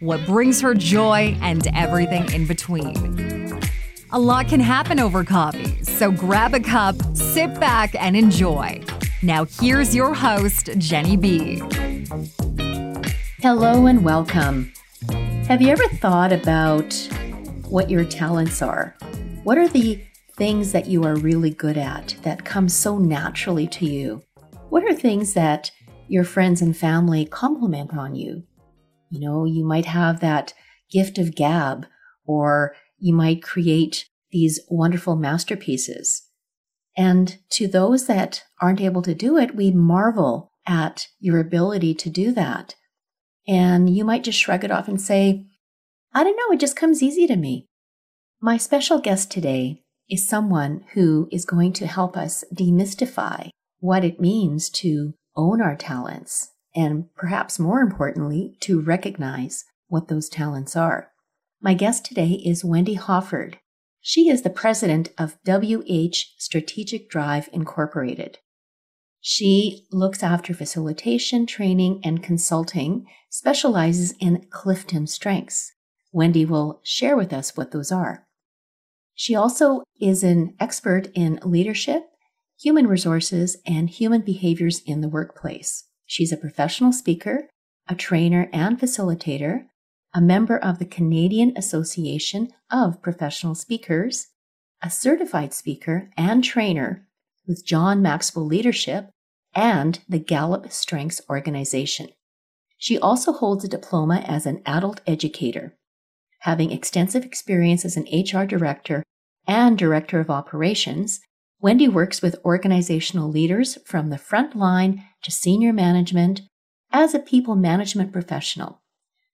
what brings her joy, and everything in between. A lot can happen over coffee, so grab a cup, sit back, and enjoy. Now, here's your host, Jenny B. Hello and welcome. Have you ever thought about what your talents are? What are the things that you are really good at that come so naturally to you? What are things that your friends and family compliment on you? You know, you might have that gift of gab, or you might create these wonderful masterpieces. And to those that aren't able to do it, we marvel at your ability to do that. And you might just shrug it off and say, I don't know, it just comes easy to me. My special guest today is someone who is going to help us demystify what it means to own our talents and perhaps more importantly, to recognize what those talents are. My guest today is Wendy Hofford. She is the president of WH Strategic Drive Incorporated. She looks after facilitation, training, and consulting, specializes in Clifton strengths. Wendy will share with us what those are. She also is an expert in leadership, human resources, and human behaviors in the workplace. She's a professional speaker, a trainer and facilitator, a member of the Canadian Association of Professional Speakers, a certified speaker and trainer with John Maxwell Leadership and the Gallup Strengths Organization. She also holds a diploma as an adult educator, having extensive experience as an HR director and director of operations Wendy works with organizational leaders from the front line to senior management as a people management professional.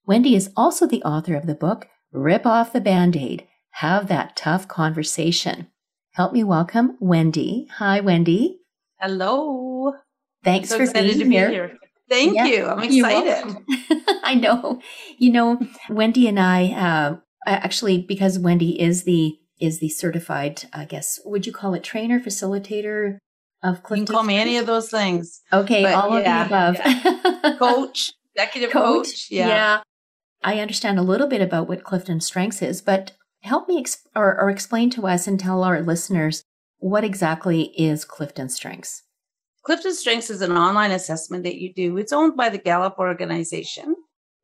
Wendy is also the author of the book Rip Off the Band Aid Have That Tough Conversation. Help me welcome Wendy. Hi, Wendy. Hello. Thanks so for being here. Be here. Thank yeah, you. I'm excited. I know. You know, Wendy and I, uh, actually, because Wendy is the is the certified, I guess, would you call it trainer, facilitator of Clifton? You can call me any of those things. Okay, but all yeah, of the above. Yeah. coach, executive coach. coach. Yeah. yeah. I understand a little bit about what Clifton Strengths is, but help me exp- or, or explain to us and tell our listeners what exactly is Clifton Strengths. Clifton Strengths is an online assessment that you do. It's owned by the Gallup organization.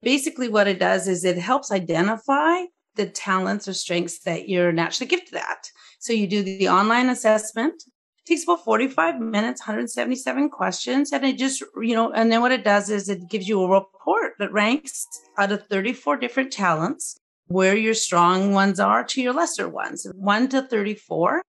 Basically, what it does is it helps identify the talents or strengths that you're naturally gifted at. So you do the online assessment. Takes about 45 minutes, 177 questions. And it just, you know, and then what it does is it gives you a report that ranks out of 34 different talents where your strong ones are to your lesser ones, 1 to 34.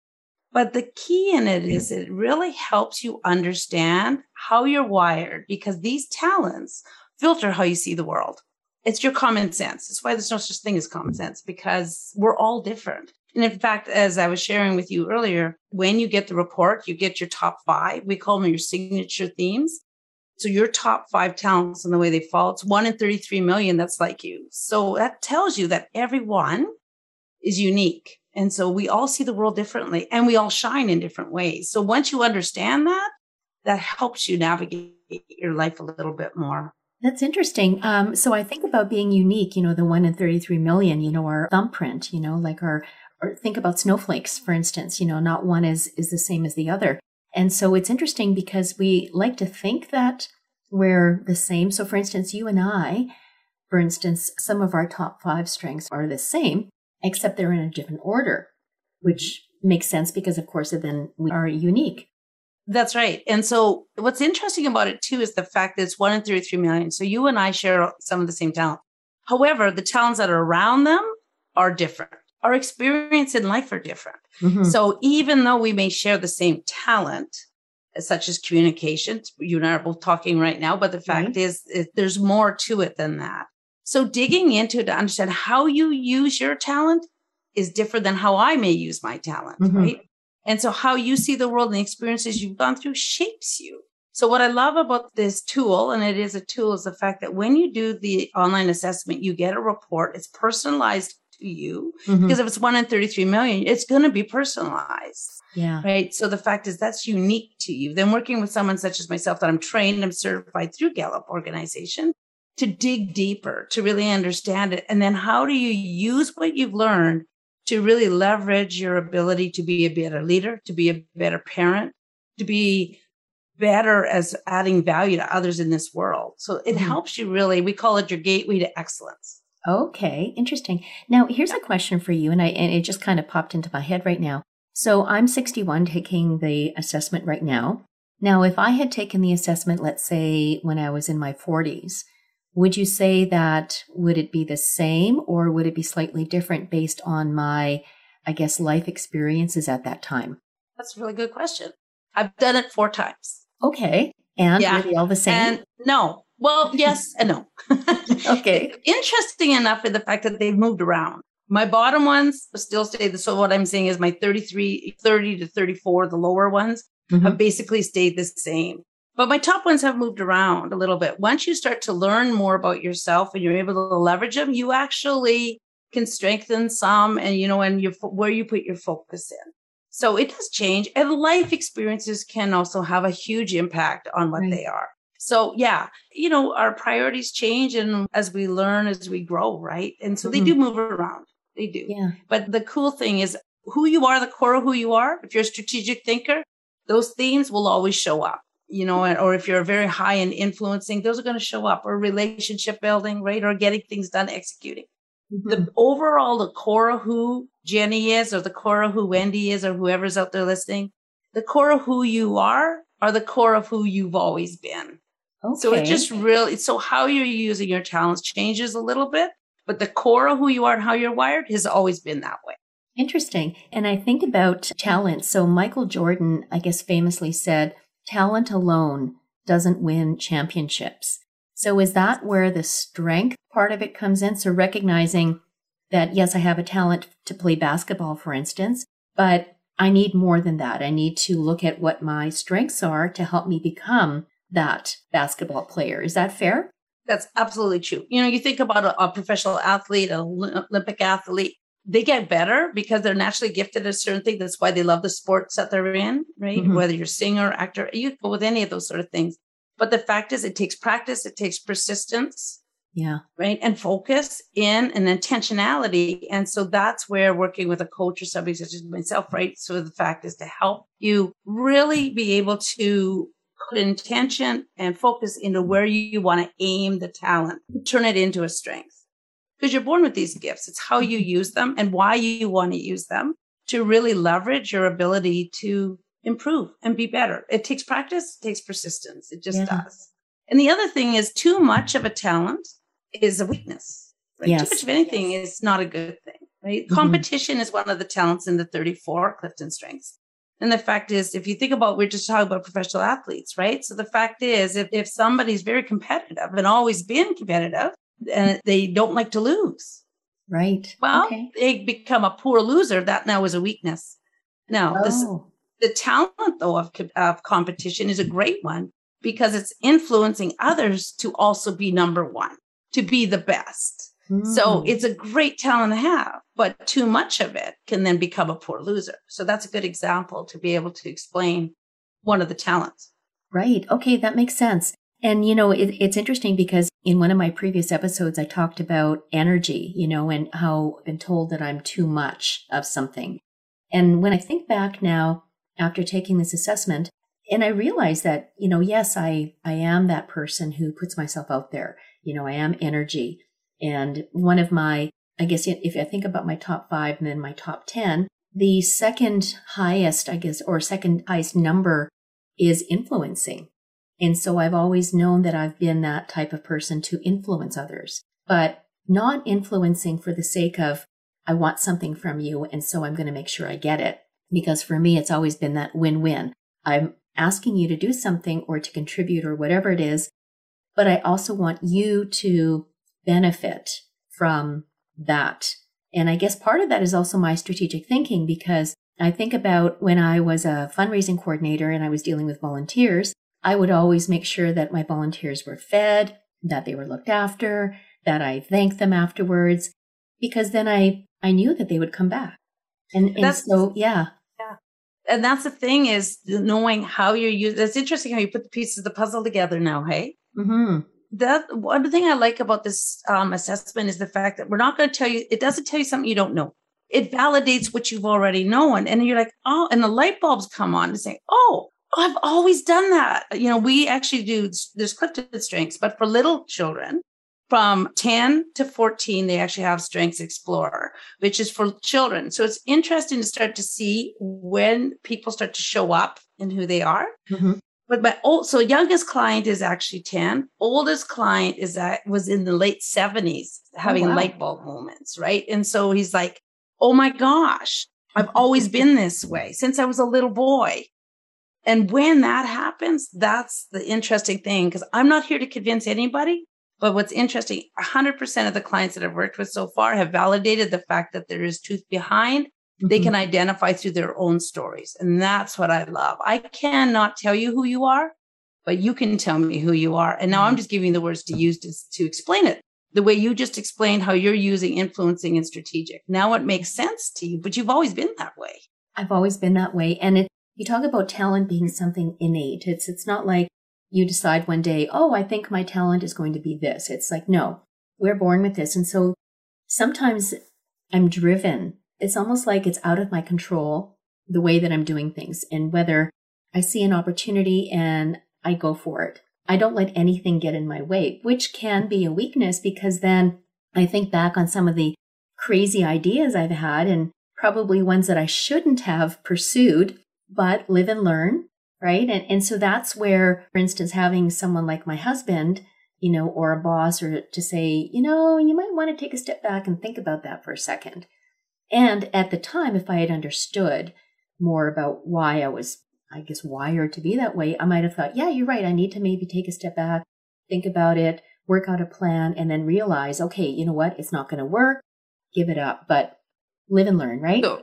But the key in it is it really helps you understand how you're wired because these talents filter how you see the world it's your common sense. It's why there's no such thing as common sense because we're all different. And in fact, as I was sharing with you earlier, when you get the report, you get your top five. We call them your signature themes. So your top five talents and the way they fall, it's one in 33 million that's like you. So that tells you that everyone is unique. And so we all see the world differently and we all shine in different ways. So once you understand that, that helps you navigate your life a little bit more. That's interesting. Um, so I think about being unique, you know, the one in 33 million, you know, our thumbprint, you know, like our, or think about snowflakes, for instance, you know, not one is, is the same as the other. And so it's interesting because we like to think that we're the same. So for instance, you and I, for instance, some of our top five strengths are the same. except they're in a different order, which makes sense because, of course, then we are unique. That's right. And so what's interesting about it too is the fact that it's one in 33 million. So you and I share some of the same talent. However, the talents that are around them are different. Our experience in life are different. Mm-hmm. So even though we may share the same talent, such as communication, you and I are both talking right now, but the fact mm-hmm. is, is there's more to it than that. So digging into it to understand how you use your talent is different than how I may use my talent, mm-hmm. right? And so how you see the world and the experiences you've gone through shapes you. So what I love about this tool, and it is a tool, is the fact that when you do the online assessment, you get a report. It's personalized to you mm-hmm. because if it's one in 33 million, it's going to be personalized. Yeah. Right. So the fact is that's unique to you. Then working with someone such as myself that I'm trained, I'm certified through Gallup organization to dig deeper, to really understand it. And then how do you use what you've learned to really leverage your ability to be a better leader, to be a better parent, to be better as adding value to others in this world. So it mm-hmm. helps you really, we call it your gateway to excellence. Okay, interesting. Now, here's a question for you, and I and it just kind of popped into my head right now. So I'm 61 taking the assessment right now. Now, if I had taken the assessment, let's say when I was in my 40s, would you say that would it be the same or would it be slightly different based on my, I guess, life experiences at that time? That's a really good question. I've done it four times. Okay. And yeah. all the same? And no. Well, yes and no. okay. Interesting enough in the fact that they've moved around. My bottom ones still stay. The so what I'm saying is my 33, 30 to 34, the lower ones mm-hmm. have basically stayed the same. But my top ones have moved around a little bit. Once you start to learn more about yourself and you're able to leverage them, you actually can strengthen some and, you know, and you, where you put your focus in. So it does change and life experiences can also have a huge impact on what right. they are. So yeah, you know, our priorities change and as we learn, as we grow, right? And so mm-hmm. they do move around. They do. Yeah. But the cool thing is who you are, the core of who you are. If you're a strategic thinker, those themes will always show up you know, or if you're very high in influencing, those are going to show up, or relationship building, right? Or getting things done, executing. Mm-hmm. The overall, the core of who Jenny is, or the core of who Wendy is, or whoever's out there listening, the core of who you are, are the core of who you've always been. Okay. So it just really, so how you're using your talents changes a little bit, but the core of who you are and how you're wired has always been that way. Interesting. And I think about talent. So Michael Jordan, I guess, famously said, talent alone doesn't win championships. So is that where the strength part of it comes in? So recognizing that, yes, I have a talent to play basketball, for instance, but I need more than that. I need to look at what my strengths are to help me become that basketball player. Is that fair? That's absolutely true. You know, you think about a, a professional athlete, an Olympic athlete, they get better because they're naturally gifted at a certain thing. That's why they love the sports that they're in, right? Mm-hmm. Whether you're singer, actor, you go with any of those sort of things. But the fact is, it takes practice, it takes persistence. Yeah. Right. And focus in and intentionality. And so that's where working with a coach or somebody such as myself, right? So the fact is to help you really be able to put intention and focus into where you want to aim the talent, turn it into a strength because you're born with these gifts. It's how you mm-hmm. use them and why you want to use them to really leverage your ability to improve and be better. It takes practice, it takes persistence. It just yeah. does. And the other thing is too much of a talent is a weakness. Right? Yes. Too much of anything yes. is not a good thing, right? Mm-hmm. Competition is one of the talents in the 34 Clifton strengths. And the fact is, if you think about, we're just talking about professional athletes, right? So the fact is, if, if somebody's very competitive and always been competitive, and they don't like to lose. Right. Well, okay. they become a poor loser. That now is a weakness. Now, oh. this, the talent though of, of competition is a great one because it's influencing others to also be number one, to be the best. Mm. So it's a great talent to have, but too much of it can then become a poor loser. So that's a good example to be able to explain one of the talents. Right. Okay. That makes sense. And, you know, it, it's interesting because in one of my previous episodes, I talked about energy, you know, and how I've been told that I'm too much of something. And when I think back now after taking this assessment, and I realize that, you know, yes, I, I am that person who puts myself out there. You know, I am energy. And one of my I guess if I think about my top five and then my top 10, the second highest, I guess, or second highest number is influencing. And so I've always known that I've been that type of person to influence others, but not influencing for the sake of, I want something from you. And so I'm going to make sure I get it. Because for me, it's always been that win win. I'm asking you to do something or to contribute or whatever it is, but I also want you to benefit from that. And I guess part of that is also my strategic thinking because I think about when I was a fundraising coordinator and I was dealing with volunteers, I would always make sure that my volunteers were fed, that they were looked after, that I thanked them afterwards, because then I, I knew that they would come back. And, and so, yeah. Yeah. And that's the thing is knowing how you use. It's interesting how you put the pieces of the puzzle together now. Hey. Mm-hmm. That one thing I like about this um, assessment is the fact that we're not going to tell you. It doesn't tell you something you don't know. It validates what you've already known, and you're like, oh, and the light bulbs come on to say, oh, I've always done that. You know, we actually do. There's Clifton strengths, but for little children, from 10 to 14, they actually have Strengths Explorer, which is for children. So it's interesting to start to see when people start to show up and who they are. Mm-hmm. But my old, so youngest client is actually 10. Oldest client is that was in the late 70s having oh, wow. light bulb moments, right? And so he's like, oh my gosh, I've always been this way since I was a little boy. And when that happens, that's the interesting thing because I'm not here to convince anybody. But what's interesting, 100% of the clients that I've worked with so far have validated the fact that there is truth behind. Mm-hmm. They can identify through their own stories. And that's what I love. I cannot tell you who you are, but you can tell me who you are. And now I'm mm-hmm. just giving the words to use to, to explain it. The way you just explained how you're using influencing and strategic. Now it makes sense to you, but you've always been that way. I've always been that way. And it, you talk about talent being something innate. It's, it's not like you decide one day, oh, I think my talent is going to be this. It's like, no, we're born with this. And so sometimes I'm driven. It's almost like it's out of my control, the way that I'm doing things and whether I see an opportunity and I go for it. I don't let anything get in my way, which can be a weakness because then I think back on some of the crazy ideas I've had and probably ones that I shouldn't have pursued, but live and learn right? And, and so that's where, for instance, having someone like my husband, you know, or a boss or to say, you know, you might want to take a step back and think about that for a second. And at the time, if I had understood more about why I was, I guess, wired to be that way, I might have thought, yeah, you're right. I need to maybe take a step back, think about it, work out a plan, and then realize, okay, you know what? It's not going to work. Give it up, but live and learn, right? So,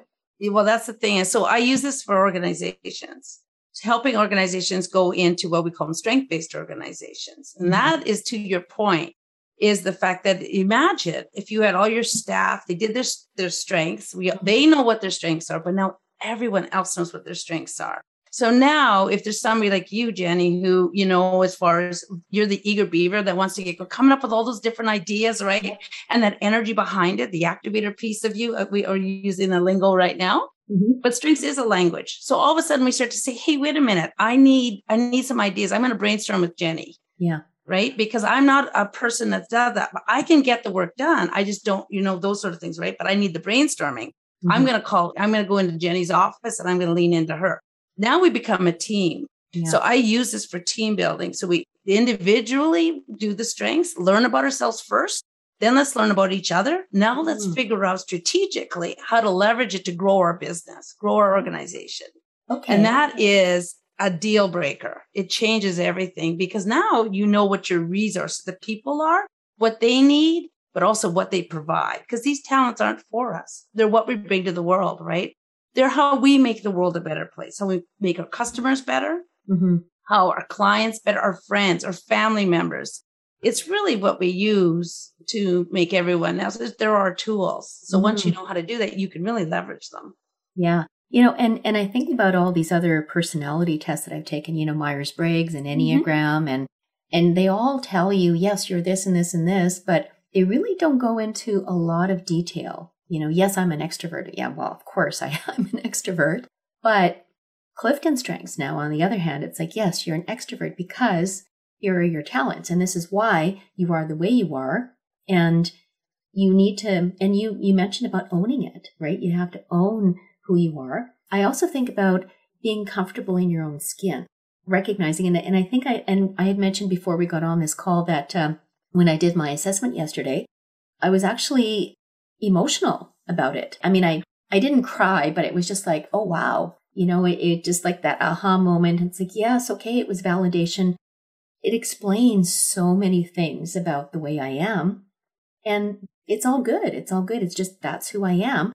well, that's the thing. And so I use this for organizations helping organizations go into what we call strength based organizations. And mm-hmm. that is to your point is the fact that imagine if you had all your staff, they did their, their strengths. We, they know what their strengths are, but now everyone else knows what their strengths are. So now if there's somebody like you, Jenny, who, you know, as far as you're the eager beaver that wants to get coming up with all those different ideas, right? And that energy behind it, the activator piece of you, uh, we are using the lingo right now Mm-hmm. But strengths is a language. So all of a sudden we start to say, hey, wait a minute, I need, I need some ideas. I'm going to brainstorm with Jenny. Yeah. Right. Because I'm not a person that does that, but I can get the work done. I just don't, you know, those sort of things. Right. But I need the brainstorming. Mm-hmm. I'm going to call, I'm going to go into Jenny's office and I'm going to lean into her. Now we become a team. Yeah. So I use this for team building. So we individually do the strengths, learn about ourselves first, then let's learn about each other. Now let's mm. figure out strategically how to leverage it to grow our business, grow our organization. Okay. And that is a deal breaker. It changes everything because now you know what your resources, the people are, what they need, but also what they provide. Because these talents aren't for us. They're what we bring to the world, right? They're how we make the world a better place. How we make our customers better, mm-hmm. how our clients better, our friends, our family members, it's really what we use to make everyone else. There are tools. So mm-hmm. once you mm-hmm. know how to do that, you can really leverage them. Yeah. You know, and, and I think about all these other personality tests that I've taken, you know, Myers Briggs and mm-hmm. Enneagram, mm-hmm. and, and they all tell you, yes, you're this and this and this, but they really don't go into a lot of detail. You know, yes, I'm an extrovert. Yeah, well, of course I, I'm an extrovert. But Clifton Strengths now, on the other hand, it's like, yes, you're an extrovert because here are your talents and this is why you are the way you are and you need to, and you, you mentioned about owning it, right? You have to own who you are. I also think about being comfortable in your own skin, recognizing, and, and I think I, and I had mentioned before we got on this call that um, when I did my assessment yesterday, I was actually emotional about it. I mean, I, I didn't cry, but it was just like, oh, wow. You know, it, it just like that aha moment. It's like, yes, okay, it was validation. It explains so many things about the way I am. And it's all good. It's all good. It's just that's who I am.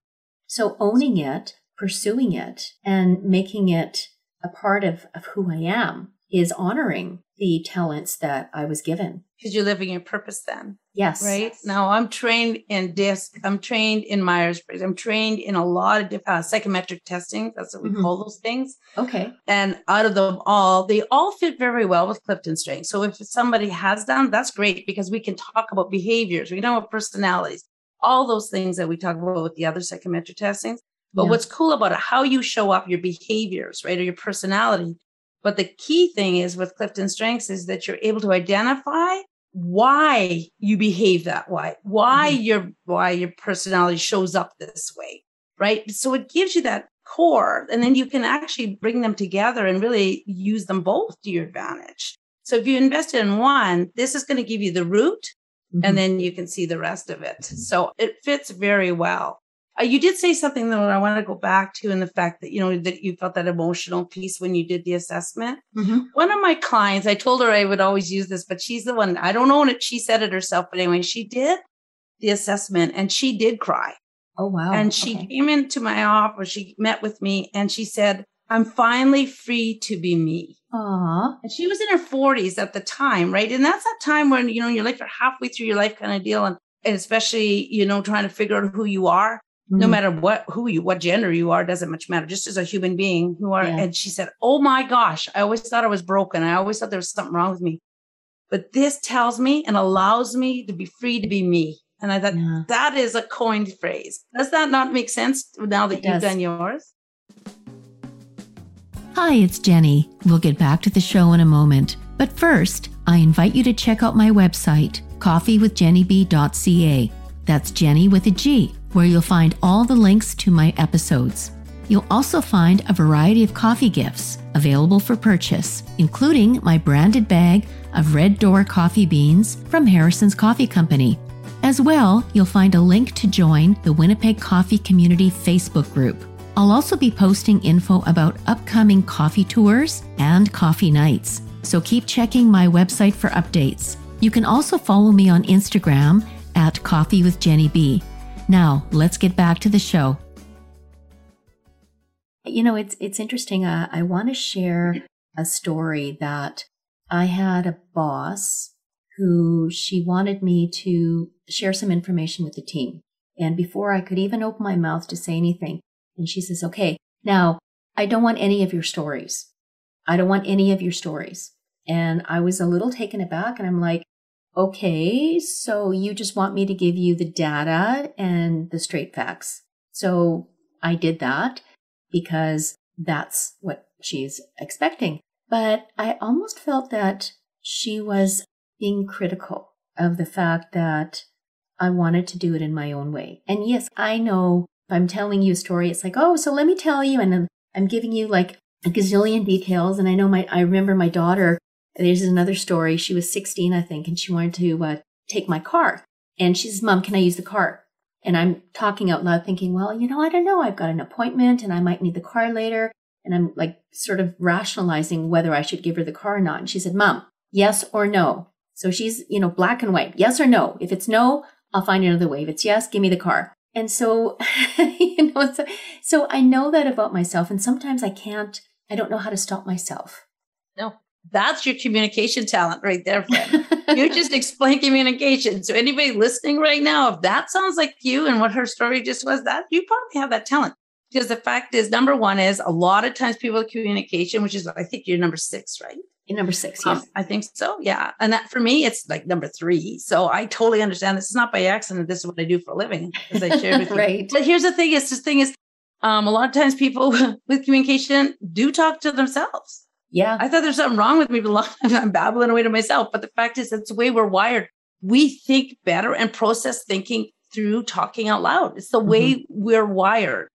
So owning it, pursuing it, and making it a part of, of who I am is honoring the talents that I was given. Because you're living your purpose then. Yes. Right. Now I'm trained in DISC. I'm trained in Myers Briggs. I'm trained in a lot of uh, psychometric testing. That's what we mm-hmm. call those things. Okay. And out of them all, they all fit very well with Clifton Strength. So if somebody has them, that's great because we can talk about behaviors. We know about personalities, all those things that we talk about with the other psychometric testings. But yeah. what's cool about it, how you show up, your behaviors, right, or your personality. But the key thing is with Clifton Strengths is that you're able to identify why you behave that way, why mm-hmm. your why your personality shows up this way, right? So it gives you that core, and then you can actually bring them together and really use them both to your advantage. So if you invested in one, this is going to give you the root, mm-hmm. and then you can see the rest of it. So it fits very well. Uh, you did say something though I want to go back to in the fact that you know that you felt that emotional piece when you did the assessment. Mm-hmm. One of my clients, I told her I would always use this, but she's the one I don't own it. She said it herself, but anyway, she did the assessment and she did cry. Oh wow! And she okay. came into my office. She met with me and she said, "I'm finally free to be me." Aww. And she was in her 40s at the time, right? And that's that time when you know you're like you're halfway through your life kind of deal, and, and especially you know trying to figure out who you are no mm-hmm. matter what who you what gender you are doesn't much matter just as a human being who are yeah. and she said oh my gosh i always thought i was broken i always thought there was something wrong with me but this tells me and allows me to be free to be me and i thought yeah. that is a coined phrase does that not make sense now that it you've does. done yours hi it's jenny we'll get back to the show in a moment but first i invite you to check out my website coffeewithjennyb.ca that's jenny with a g where you'll find all the links to my episodes. You'll also find a variety of coffee gifts available for purchase, including my branded bag of Red Door coffee beans from Harrison's Coffee Company. As well, you'll find a link to join the Winnipeg Coffee Community Facebook group. I'll also be posting info about upcoming coffee tours and coffee nights, so keep checking my website for updates. You can also follow me on Instagram at Coffee with Jenny B now, let's get back to the show. You know, it's it's interesting. Uh, I want to share a story that I had a boss who she wanted me to share some information with the team. And before I could even open my mouth to say anything, and she says, "Okay, now I don't want any of your stories. I don't want any of your stories." And I was a little taken aback, and I'm like, okay, so you just want me to give you the data and the straight facts. So I did that because that's what she's expecting. But I almost felt that she was being critical of the fact that I wanted to do it in my own way. And yes, I know I'm telling you a story, it's like, oh, so let me tell you. And then I'm giving you like a gazillion details. And I know my, I remember my daughter there's another story. She was 16, I think, and she wanted to uh, take my car. And she says, Mom, can I use the car? And I'm talking out loud thinking, well, you know, I don't know. I've got an appointment and I might need the car later. And I'm like sort of rationalizing whether I should give her the car or not. And she said, Mom, yes or no. So she's, you know, black and white. Yes or no. If it's no, I'll find another way. If it's yes, give me the car. And so, you know, so, so I know that about myself. And sometimes I can't, I don't know how to stop myself. No, that's your communication talent right there, friend. you just explain communication. So anybody listening right now, if that sounds like you and what her story just was, that you probably have that talent. Because the fact is, number one is a lot of times people with communication, which is I think you're number six, right? Number six, yes. Um, I think so. Yeah. And that for me, it's like number three. So I totally understand this is not by accident. This is what I do for a living, as I shared with you. right. But here's the thing is this thing is um, a lot of times people with communication do talk to themselves yeah. I thought there's something wrong with me, but a lot of times I'm babbling away to myself. But the fact is, that's the way we're wired. We think better and process thinking through talking out loud. It's the way we're wired.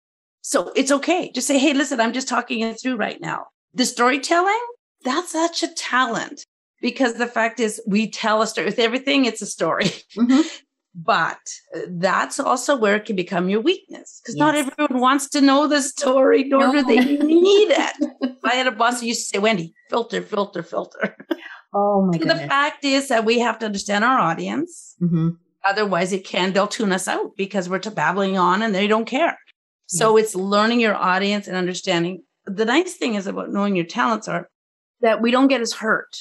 So it's okay. Just say, hey, listen, I'm just talking it through right now. The storytelling, that's such a talent because the fact is we tell a story with everything, it's a story. Mhm. But uh, that's also where it can become your weakness because not everyone wants to know the story, nor do they need it. I had a boss who used to say, Wendy, filter, filter, filter. Oh my God. the fact is that we have to understand our audience. hmm Otherwise, it can, they'll tune us out because we're to babbling on and they don't care. So it's learning your audience and understanding. The nice thing is about knowing your talents are that we don't get as hurt.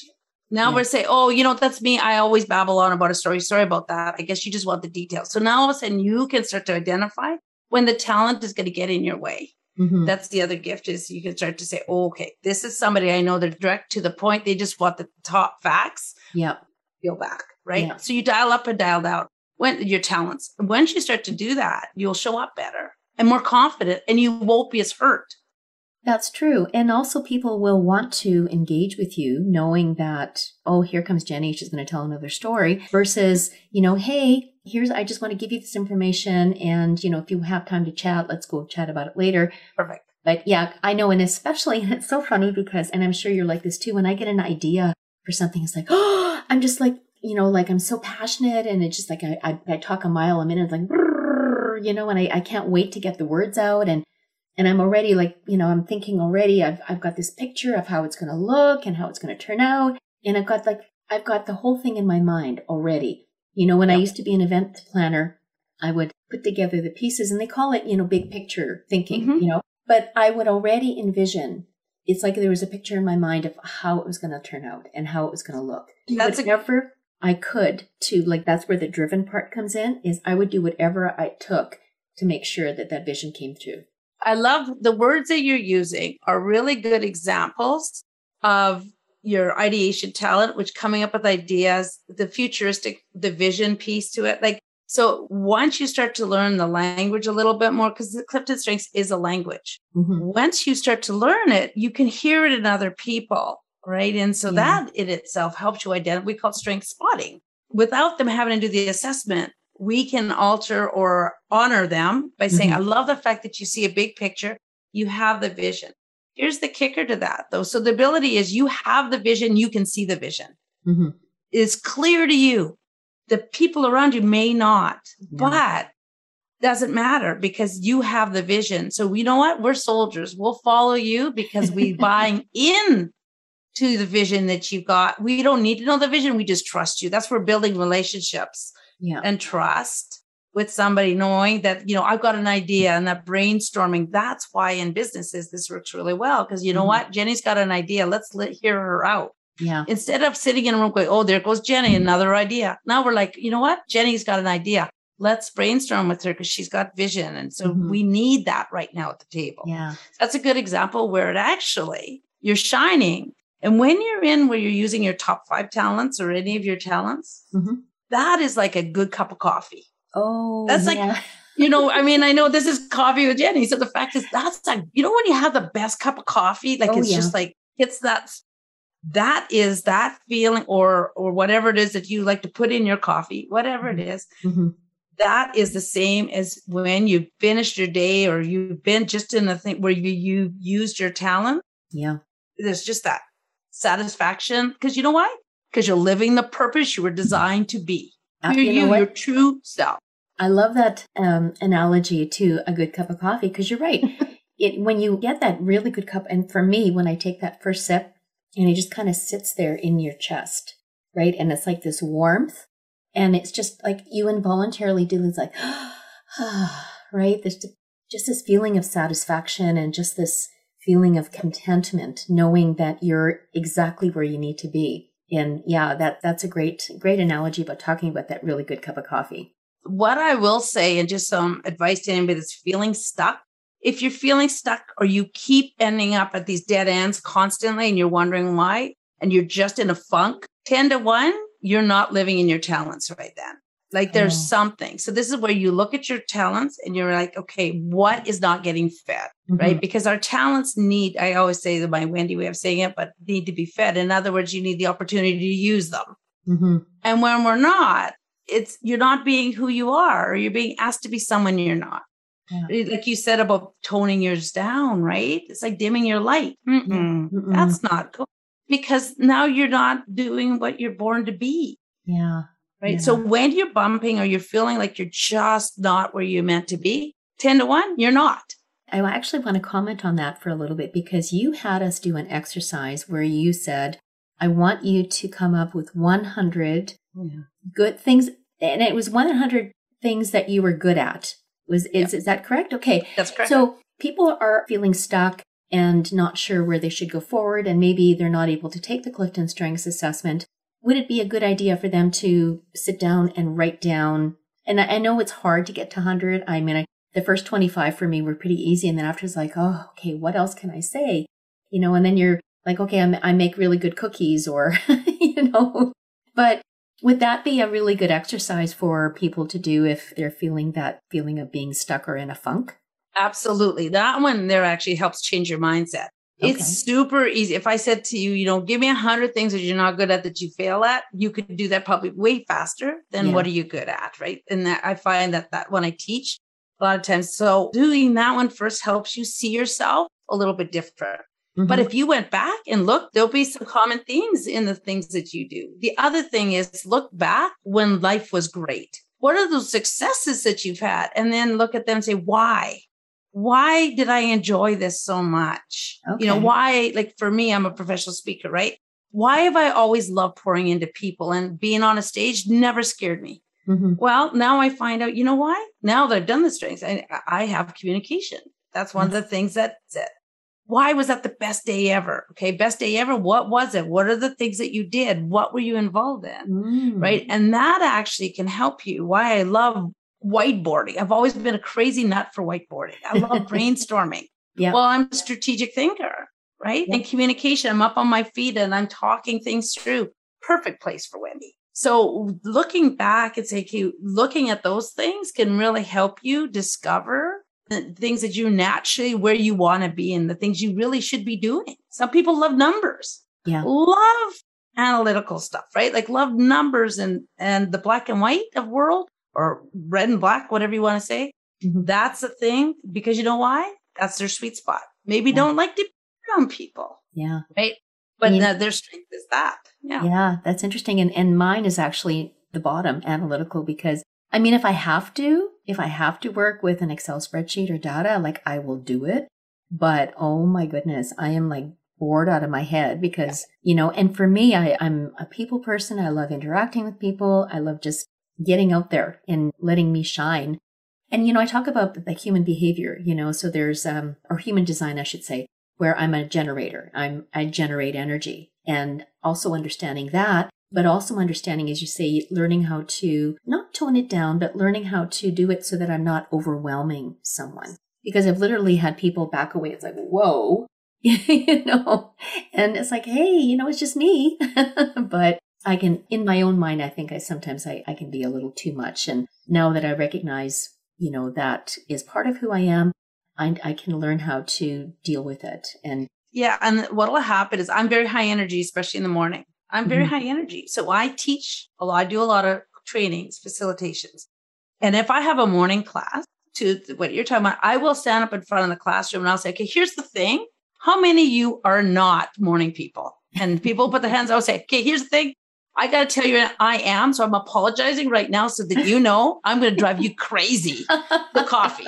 Now Yeah. we're saying, oh, you know, that's me. I always babble on about a story. Sorry about that. I guess you just want the details. So now all of a sudden you can start to identify when the talent is going to get in your way. hmm That's the other gift is you can start to say, oh, okay, this is somebody I know they're direct to the point. They just want the top facts. Yep. Feel back, right? Yeah. So you dial up and dial down when your talents. Once you start to do that, you'll show up better and more confident and you won't be as hurt. That's true. And also, people will want to engage with you knowing that, oh, here comes Jenny. She's going to tell another story versus, you know, hey, here's, I just want to give you this information. And, you know, if you have time to chat, let's go chat about it later. Perfect. But yeah, I know. And especially, it's so funny because, and I'm sure you're like this too, when I get an idea for something, it's like, oh, I'm just like, you know, like I'm so passionate and it's just like I, I, I talk a mile a minute, like, you know, and I, I can't wait to get the words out. And, and I'm already like, you know, I'm thinking already, I've, I've got this picture of how it's going to look and how it's going to turn out. And I've got like, I've got the whole thing in my mind already. You know, when I used to be an event planner, I would put together the pieces and they call it, you know, big picture thinking, Mhm. you know, but I would already envision it's like there was a picture in my mind of how it was going to turn out and how it was going to look. That's a- whatever I could to like, that's where the driven part comes in is I would do whatever I took to make sure that that vision came true. I love the words that you're using are really good examples of your ideation talent, which coming up with ideas, the futuristic, the vision piece to it. Like, so once you start to learn the language a little bit more, because the Clifton Strengths is a language. Mm-hmm. Once you start to learn it, you can hear it in other people, right? And so Yeah. that in itself helps you identify. We call it strength spotting. Without them having to do the assessment, we can alter or honor them by saying, Mhm. I love the fact that you see a big picture, you have the vision. Here's the kicker to that though. So the ability is you have the vision, you can see the vision. Mm-hmm. It's clear to you. The people around you may not, Yeah. but doesn't matter because you have the vision. So you know what? We're soldiers. We'll follow you because we buying in to the vision that you've got. We don't need to know the vision. We just trust you. That's where building relationships Yeah. and trust with somebody knowing that, you know, I've got an idea and that brainstorming. That's why in businesses, this works really well. Cause you know Mhm. what? Jenny's got an idea. Let's let hear her out Yeah. instead of sitting in a room going, oh, there goes Jenny, another idea. Now we're like, you know what? Jenny's got an idea. Let's brainstorm with her because she's got vision. And so Mhm. we need that right now at the table. Yeah. That's a good example where it actually you're shining. And when you're in where you're using your top five talents or any of your talents, Mhm. That is like a good cup of coffee. Oh, That's like- yeah. You know, I mean, I know this is coffee with Jenny. So the fact is that's like, you know, when you have the best cup of coffee, like Oh, it's yeah. just like, it's that, that is that feeling or, or whatever it is that you like to put in your coffee, whatever it is, Mhm. that is the same as when you finished your day or you've been just in a thing where you, you used your talent. Yeah. There's just that satisfaction. Cause you know why? Because you're living the purpose you were designed to be. Uh, You're you know you, what? your true self. I love that um, analogy to a good cup of coffee because you're right. it when you get that really good cup, and for me, when I take that first sip, and it just kind of sits there in your chest, right, and it's like this warmth, and it's just like you involuntarily do this, like, right, this just this feeling of satisfaction and just this feeling of contentment, knowing that you're exactly where you need to be. And yeah, that that's a great great analogy about talking about that really good cup of coffee. what I will say, and just some advice to anybody that's feeling stuck, if you're feeling stuck or you keep ending up at these dead ends constantly and you're wondering why, and you're just in a funk, 10 to 1, you're not living in your talents right then. Like there's Oh. something. So this is where you look at your talents and you're like, okay, what is not getting fed? Right. Because our talents need, I always say that my Wendy way of saying it, but need to be fed. In other words, you need the opportunity to use them. Mm-hmm. And when we're not, it's you're not being who you are or you're being asked to be someone you're not. Yeah. Like you said about toning yours down, right? It's like dimming your light. Mm-mm. Mm-mm. That's not cool because now you're not doing what you're born to be. Yeah. Right. Yeah. So when you're bumping or you're feeling like you're just not where you're meant to be, 10 to 1, you're not. I actually want to comment on that for a little bit because you had us do an exercise where you said, I want you to come up with 100 yeah. good things. And it was 100 things that you were good at. Was is, yeah. is that correct? Okay. That's correct. So people are feeling stuck and not sure where they should go forward, and maybe they're not able to take the Clifton Strengths assessment. Would it be a good idea for them to sit down and write down? And I, know it's hard to get to 100. I mean, I, the first 25 for me were pretty easy. And then after it's like, oh, okay, what else can I say? You know, and then you're like, okay, I'm, I make really good cookies or, you know, but would that be a really good exercise for people to do if they're feeling that feeling of being stuck or in a funk? Absolutely. That one there actually helps change your mindset. Okay. It's super easy. If I said to you, you know, give me a hundred things that you're not good at that you fail at, you could do that probably way faster than yeah. what are you good at, right? And that I find that that when I teach a lot of times, so doing that one first helps you see yourself a little bit different. Mm-hmm. But if you went back and looked, there'll be some common themes in the things that you do. The other thing is look back when life was great. What are those successes that you've had? And then look at them and say, why? Why did I enjoy this so much? Okay. You know, why, like for me, I'm a professional speaker, right? Why have I always loved pouring into people and being on a stage never scared me? Mm-hmm. Well, now I find out, you know why? Now that I've done the strengths, I, I have communication. That's one yes. of the things that, that why was that the best day ever? Okay, best day ever. What was it? What are the things that you did? What were you involved in? Mm. Right. And that actually can help you. Why I love whiteboarding. I've always been a crazy nut for whiteboarding. I love brainstorming. Yeah. Well, I'm a strategic thinker, right? And communication. I'm up on my feet and I'm talking things through. Perfect place for Wendy. So looking back and say, okay, looking at those things can really help you discover the things that you naturally where you want to be and the things you really should be doing. Some people love numbers. Yeah. Love analytical stuff, right? Like love numbers and and the black and white of world or red and black, whatever you want to say. Mm-hmm. That's a thing because you know why? That's their sweet spot. Maybe yeah. don't like to be around people. Yeah. Right. But their strength is that. Yeah. Yeah. That's interesting. And and mine is actually the bottom analytical because I mean, if I have to, if I have to work with an Excel spreadsheet or data, like I will do it. But oh my goodness, I am like bored out of my head because, you know, and for me, I, I'm a people person. I love interacting with people. I love just getting out there and letting me shine. And, you know, I talk about the human behavior, you know, so there's, um, or human design, I should say, where I'm a generator. I'm, I generate energy and also understanding that but also understanding, as you say, learning how to not tone it down, but learning how to do it so that I'm not overwhelming someone. Because I've literally had people back away. It's like, whoa, you know, and it's like, hey, you know, it's just me. but I can, in my own mind, I think I sometimes I, I can be a little too much. And now that I recognize, you know, that is part of who I am, I, I can learn how to deal with it. And yeah, and what will happen is I'm very high energy, especially in the morning. I'm very mm-hmm. high energy. So I teach a lot. I do a lot of trainings, facilitations. And if I have a morning class to what you're talking about, I will stand up in front of the classroom and I'll say, okay, here's the thing. How many of you are not morning people? And people put their hands, I'll say, okay, here's the thing. I got to tell you, I am. So I'm apologizing right now so that you know I'm going to drive you crazy, the coffee.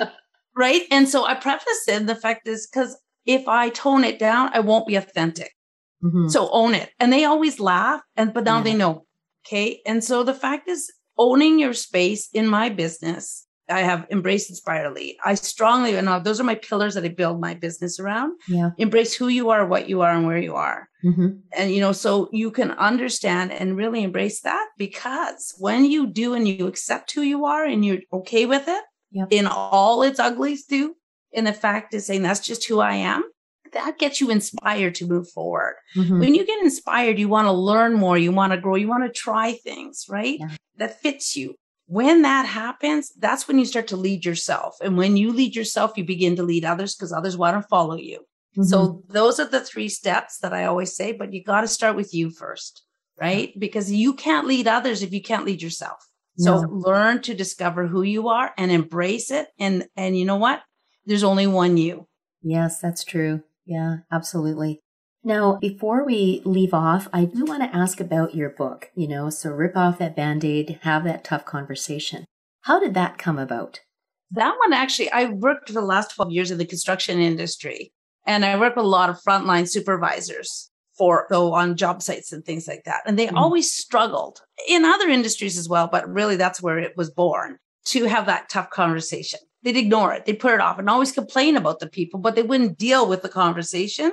Right. And so I preface it. The fact is, because if I tone it down, I won't be authentic. Mm-hmm. So own it. And they always laugh. And but now yeah. they know. Okay. And so the fact is owning your space in my business. I have embraced inspire lead. I strongly and those are my pillars that I build my business around. Yeah. Embrace who you are, what you are, and where you are. Mm-hmm. And you know, so you can understand and really embrace that because when you do and you accept who you are and you're okay with it yep. in all its uglies too, and the fact is saying that's just who I am, that gets you inspired to move forward. Mm-hmm. When you get inspired, you want to learn more, you want to grow, you want to try things, right? Yeah. That fits you. When that happens, that's when you start to lead yourself. And when you lead yourself, you begin to lead others because others want to follow you. Mm-hmm. So those are the three steps that I always say, but you got to start with you first, right? Because you can't lead others if you can't lead yourself. So No. learn to discover who you are and embrace it. And, and you know what? There's only one you. Yes, that's true. Yeah, absolutely. Now, before we leave off, I do want to ask about your book, you know, so rip off that band aid, have that tough conversation. How did that come about? That one actually, I worked for the last 12 years in the construction industry and I work with a lot of frontline supervisors for so on job sites and things like that. And they Mhm. always struggled in other industries as well, but really that's where it was born to have that tough conversation. They'd ignore it, they'd put it off and always complain about the people, but they wouldn't deal with the conversation.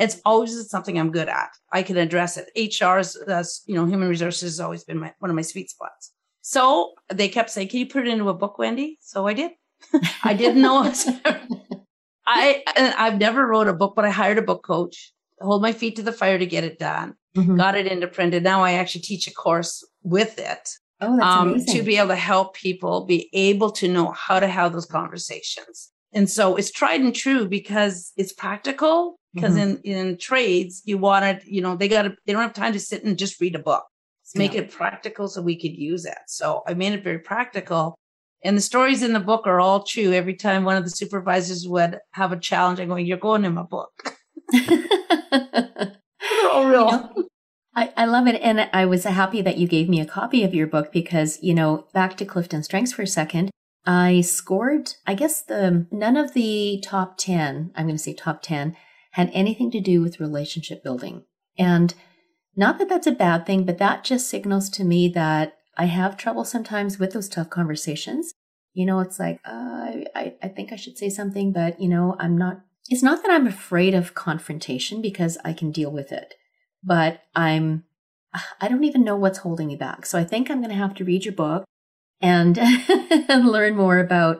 It's always something I'm good at. I can address it. HR is, uh, you know, human resources has always been my, one of my sweet spots. So they kept saying, "Can you put it into a book, Wendy?" So I did. I didn't know. I and I've never wrote a book, but I hired a book coach, to hold my feet to the fire to get it done. Mhm. Got it into print, and now I actually teach a course with it Oh, that's um, amazing. to be able to help people be able to know how to have those conversations. And so it's tried and true because it's practical. Because Mhm. in in trades, you want it, you know, they got to they don't have time to sit and just read a book. Let's make Yeah. it practical so we could use it. So I made it very practical. And the stories in the book are all true. Every time one of the supervisors would have a challenge, I'm going, "You're going in my book." They're all real. You know, I, I love it. And I was happy that you gave me a copy of your book because, you know, back to Clifton Strengths for a second, I scored, I guess the, none of the top 10, I'm going to say top 10, had anything to do with relationship building. And not that that's a bad thing, but that just signals to me that I have trouble sometimes with those tough conversations. You know, it's like, uh, I, I think I should say something, but, you know, I'm not, it's not that I'm afraid of confrontation because I can deal with it but I'm I don't even know what's holding me back. So I think I'm going to have to read your book and and learn more about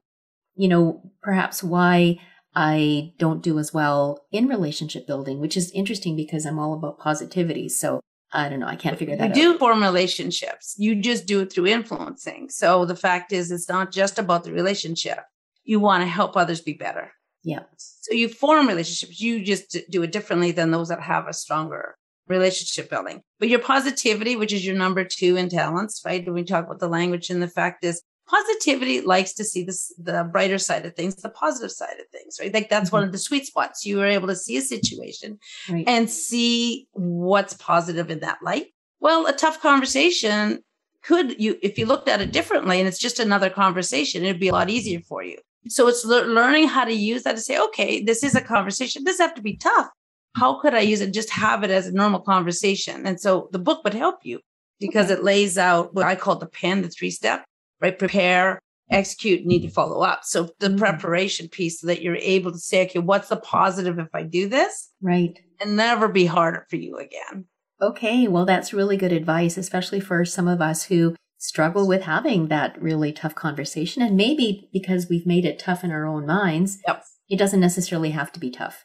you know perhaps why I don't do as well in relationship building, which is interesting because I'm all about positivity. So I don't know, I can't figure You that out. You do form relationships. You just do it through influencing. So the fact is, it's not just about the relationship. You want to help others be better. Yeah. So you form relationships. You just do it differently than those that have a stronger relationship building. But your positivity, which is your number two in talents, right? When we talk about the language and the fact is positivity likes to see this, the brighter side of things, the positive side of things, right? Like that's one mm-hmm. of the sweet spots. You are able to see a situation Right. and see what's positive in that light. Well, a tough conversation could you, if you looked at it differently and it's just another conversation, it'd be a lot easier for you. So it's lear- learning how to use that to say, okay, this is a conversation. This have to be tough. How could I use it? Just have it as a normal conversation. And so the book would help you because it lays out what I call the pen, the three step, right? Prepare, execute, need to follow up. So the Mhm. preparation piece so that you're able to say, okay, what's the positive if I do this? Right. and never be harder for you again. Okay, well, that's really good advice, especially for some of us who struggle with having that really tough conversation. And maybe because we've made it tough in our own minds, Yep. it doesn't necessarily have to be tough.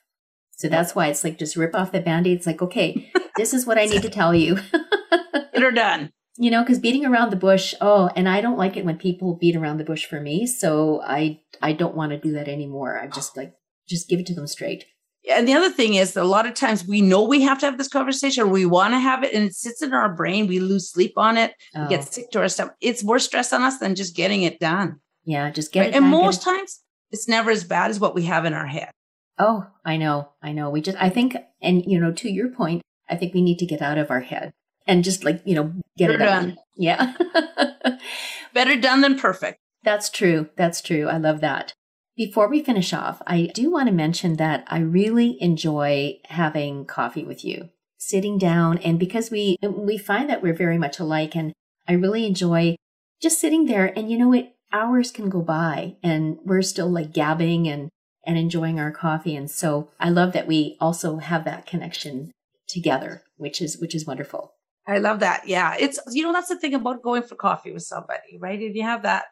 So that's why it's like just rip off the band aid. It's like, okay, this is what I need to tell you. Her done. You know, because beating around the bush, oh, and I don't like it when people beat around the bush for me. So I I don't want to do that anymore. I'm just like, just give it to them straight. And the other thing is that a lot of times we know we have to have this conversation or we want to have it and it sits in our brain. We lose sleep on it. Oh, We get oh. sick to our stomach. It's more stress on us than just getting it done. yeah, just get Right? it. And done, most it- times it's never as bad as what we have in our head. Oh, I know, I know. We just, I think, and you know, to your point, I think we need to get out of our head and just like you know get We're it out. done. Yeah, Better done than perfect. that's true. That's true. I love that. Before we finish off, I do want to mention that I really enjoy having coffee with you, sitting down, and because we we find that we're very much alike, and I really enjoy just sitting there. And you know, it hours can go by, and we're still like gabbing and and enjoying our coffee. And so I love that we also have that connection together, which is which is wonderful. I love that. Yeah. It's, you know, that's the thing about going for coffee with somebody, right? If you have that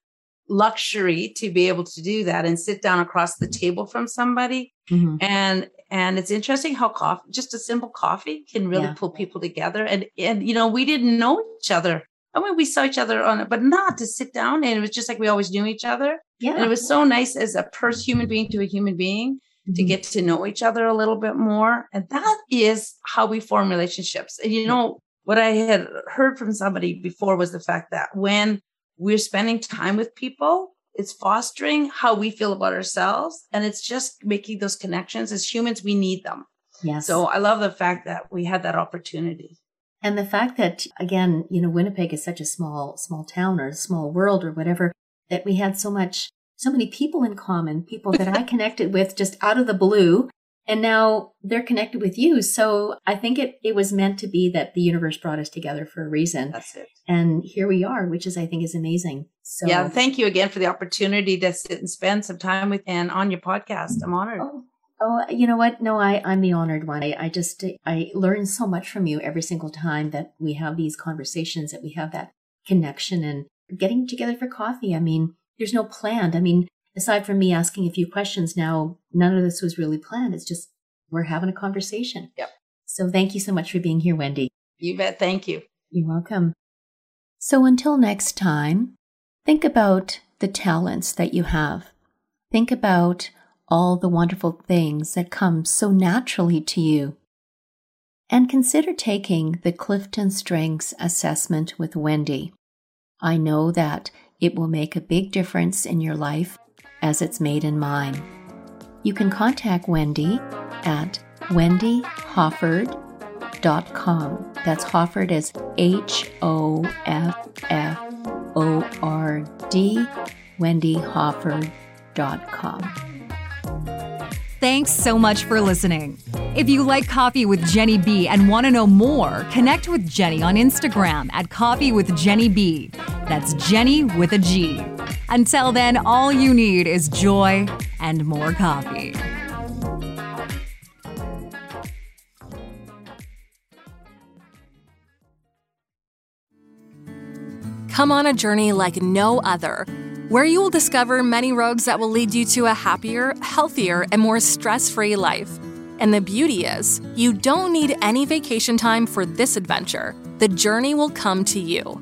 luxury to be able to do that and sit down across the table from somebody, and and it's interesting how coffee just a simple coffee can really Yeah. pull people together and and you know we didn't know each other i mean we saw each other on it but not to sit down and it was just like we always knew each other Yeah, and it was so nice as a person human being to a human being to Mhm. get to know each other a little bit more and that is how we form relationships and you know what i had heard from somebody before was the fact that when we're spending time with people. It's fostering how we feel about ourselves. And it's just making those connections. As humans, we need them. Yes. So I love the fact that we had that opportunity. And the fact that, again, you know, Winnipeg is such a small, small town or a small world or whatever, that we had so much, so many people in common, people that I connected with just out of the blue. And now they're connected with you. So I think it, it was meant to be that the universe brought us together for a reason. That's it. And here we are, which is, I think, is amazing. So Yeah. Thank you again for the opportunity to sit and spend some time with and on your podcast. I'm honored. Oh, oh, you know what? No, I, I'm the honored one. I, I just, I learn so much from you every single time that we have these conversations, that we have that connection and getting together for coffee. I mean, there's no planned. I mean, aside from me asking a few questions now, none of this was really planned. It's just we're having a conversation. Yep. So thank you so much for being here, Wendy. You bet. Thank you. You're welcome. So until next time, think about the talents that you have. Think about all the wonderful things that come so naturally to you. And consider taking the Clifton Strengths Assessment with Wendy. I know that it will make a big difference in your life as it's made in mine. You can contact Wendy at wendyhofford.com. That's Hofford as H O F F O R D, wendyhofford.com. Thanks so much for listening. If you like Coffee with Jenny B and want to know more, connect with Jenny on Instagram at Coffee with Jenny B. That's Jenny with a G. Until then, all you need is joy and more coffee. Come on a journey like no other, where you will discover many roads that will lead you to a happier, healthier, and more stress free life. And the beauty is, you don't need any vacation time for this adventure. The journey will come to you.